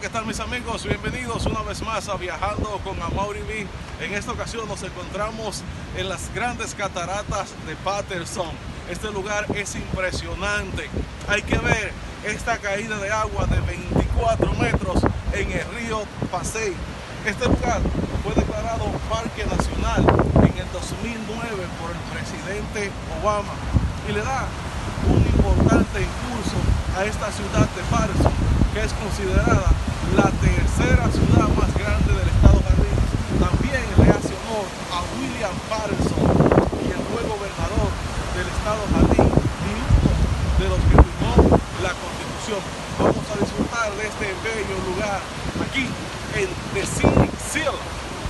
¿qué tal mis amigos? Bienvenidos una vez más a Viajando con Amaury B. En esta ocasión nos encontramos en las grandes cataratas de Patterson. Este lugar es impresionante. Hay que ver esta caída de agua de 24 metros en el río Pasey. Este lugar fue declarado Parque Nacional en el 2009 por el presidente Obama y le da un importante impulso a esta ciudad de Patterson, que es considerada la tercera ciudad más grande del estado Jardín. También le hace honor a William Patterson, quien fue gobernador del estado Jardín y uno de los que firmó la constitución. Vamos a disfrutar de este bello lugar aquí en The Seal,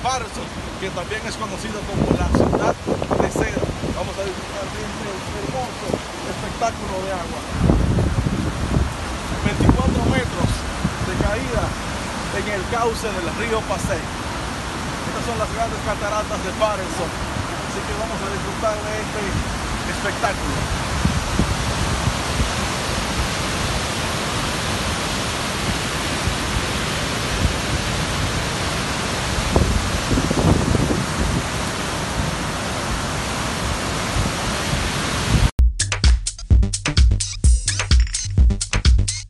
Patterson, que también es conocido como la ciudad de cera. Vamos a disfrutar de este hermoso espectáculo de agua. 24 metros de en el cauce del río Pasey. Estas son las grandes cataratas de Patterson. Así que vamos a disfrutar de este espectáculo.